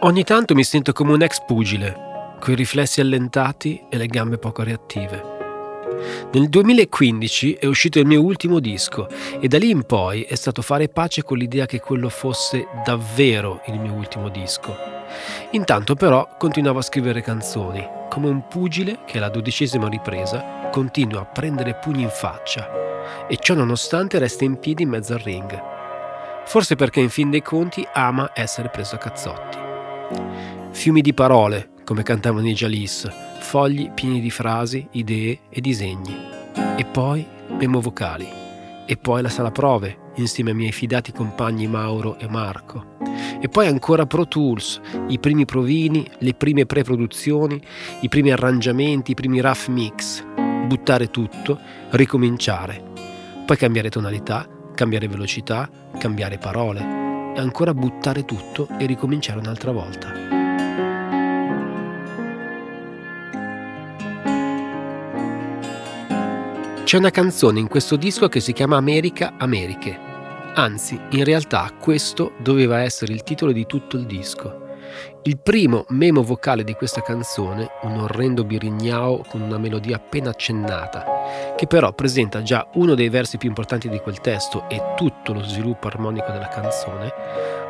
Ogni tanto mi sento come un ex pugile, coi riflessi allentati e le gambe poco reattive. Nel 2015 è uscito il mio ultimo disco e da lì in poi è stato fare pace con l'idea che quello fosse davvero il mio ultimo disco. Intanto però continuavo a scrivere canzoni, come un pugile che alla dodicesima ripresa continua a prendere pugni in faccia e ciò nonostante resta in piedi in mezzo al ring. Forse perché in fin dei conti ama essere preso a cazzotti. Fiumi di parole, come cantavano i Jalis, fogli pieni di frasi, idee e disegni. E poi memo vocali. E poi la sala prove, insieme ai miei fidati compagni Mauro e Marco. E poi ancora Pro Tools, i primi provini, le prime pre-produzioni, i primi arrangiamenti, i primi rough mix. Buttare tutto, ricominciare. Poi cambiare tonalità, cambiare velocità, cambiare parole e ancora buttare tutto e ricominciare un'altra volta. C'è una canzone in questo disco che si chiama America Americhe. Anzi, in realtà questo doveva essere il titolo di tutto il disco. Il primo memo vocale di questa canzone, un orrendo birignao con una melodia appena accennata, che però presenta già uno dei versi più importanti di quel testo e tutto lo sviluppo armonico della canzone,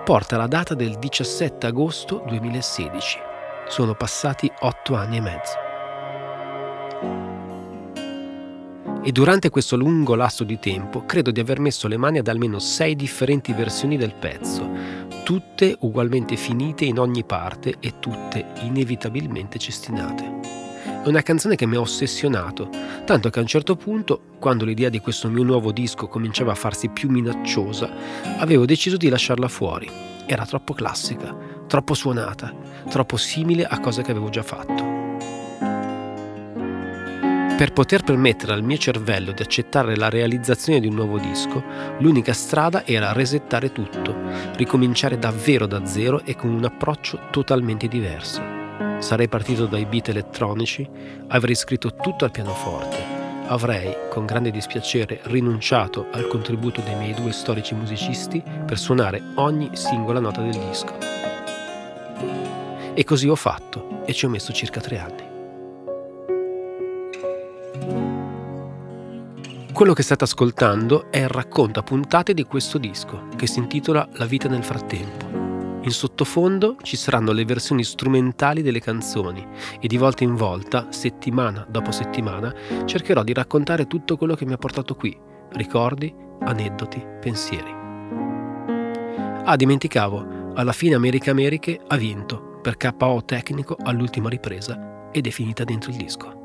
porta la data del 17 agosto 2016. Sono passati otto anni e mezzo. E durante questo lungo lasso di tempo credo di aver messo le mani ad almeno sei differenti versioni del pezzo, tutte ugualmente finite in ogni parte e tutte inevitabilmente cestinate. È una canzone che mi ha ossessionato, tanto che a un certo punto, quando l'idea di questo mio nuovo disco cominciava a farsi più minacciosa, avevo deciso di lasciarla fuori. Era troppo classica, troppo suonata, troppo simile a cose che avevo già fatto. Per poter permettere al mio cervello di accettare la realizzazione di un nuovo disco, l'unica strada era resettare tutto, ricominciare davvero da zero e con un approccio totalmente diverso. Sarei partito dai beat elettronici, avrei scritto tutto al pianoforte, avrei, con grande dispiacere, rinunciato al contributo dei miei due storici musicisti per suonare ogni singola nota del disco. E così ho fatto e ci ho messo circa tre anni. Quello che state ascoltando è il racconto a puntate di questo disco, che si intitola La vita nel frattempo. In sottofondo ci saranno le versioni strumentali delle canzoni e di volta in volta, settimana dopo settimana, cercherò di raccontare tutto quello che mi ha portato qui, ricordi, aneddoti, pensieri. Ah, dimenticavo, alla fine America Americhe ha vinto per KO tecnico all'ultima ripresa ed è finita dentro il disco.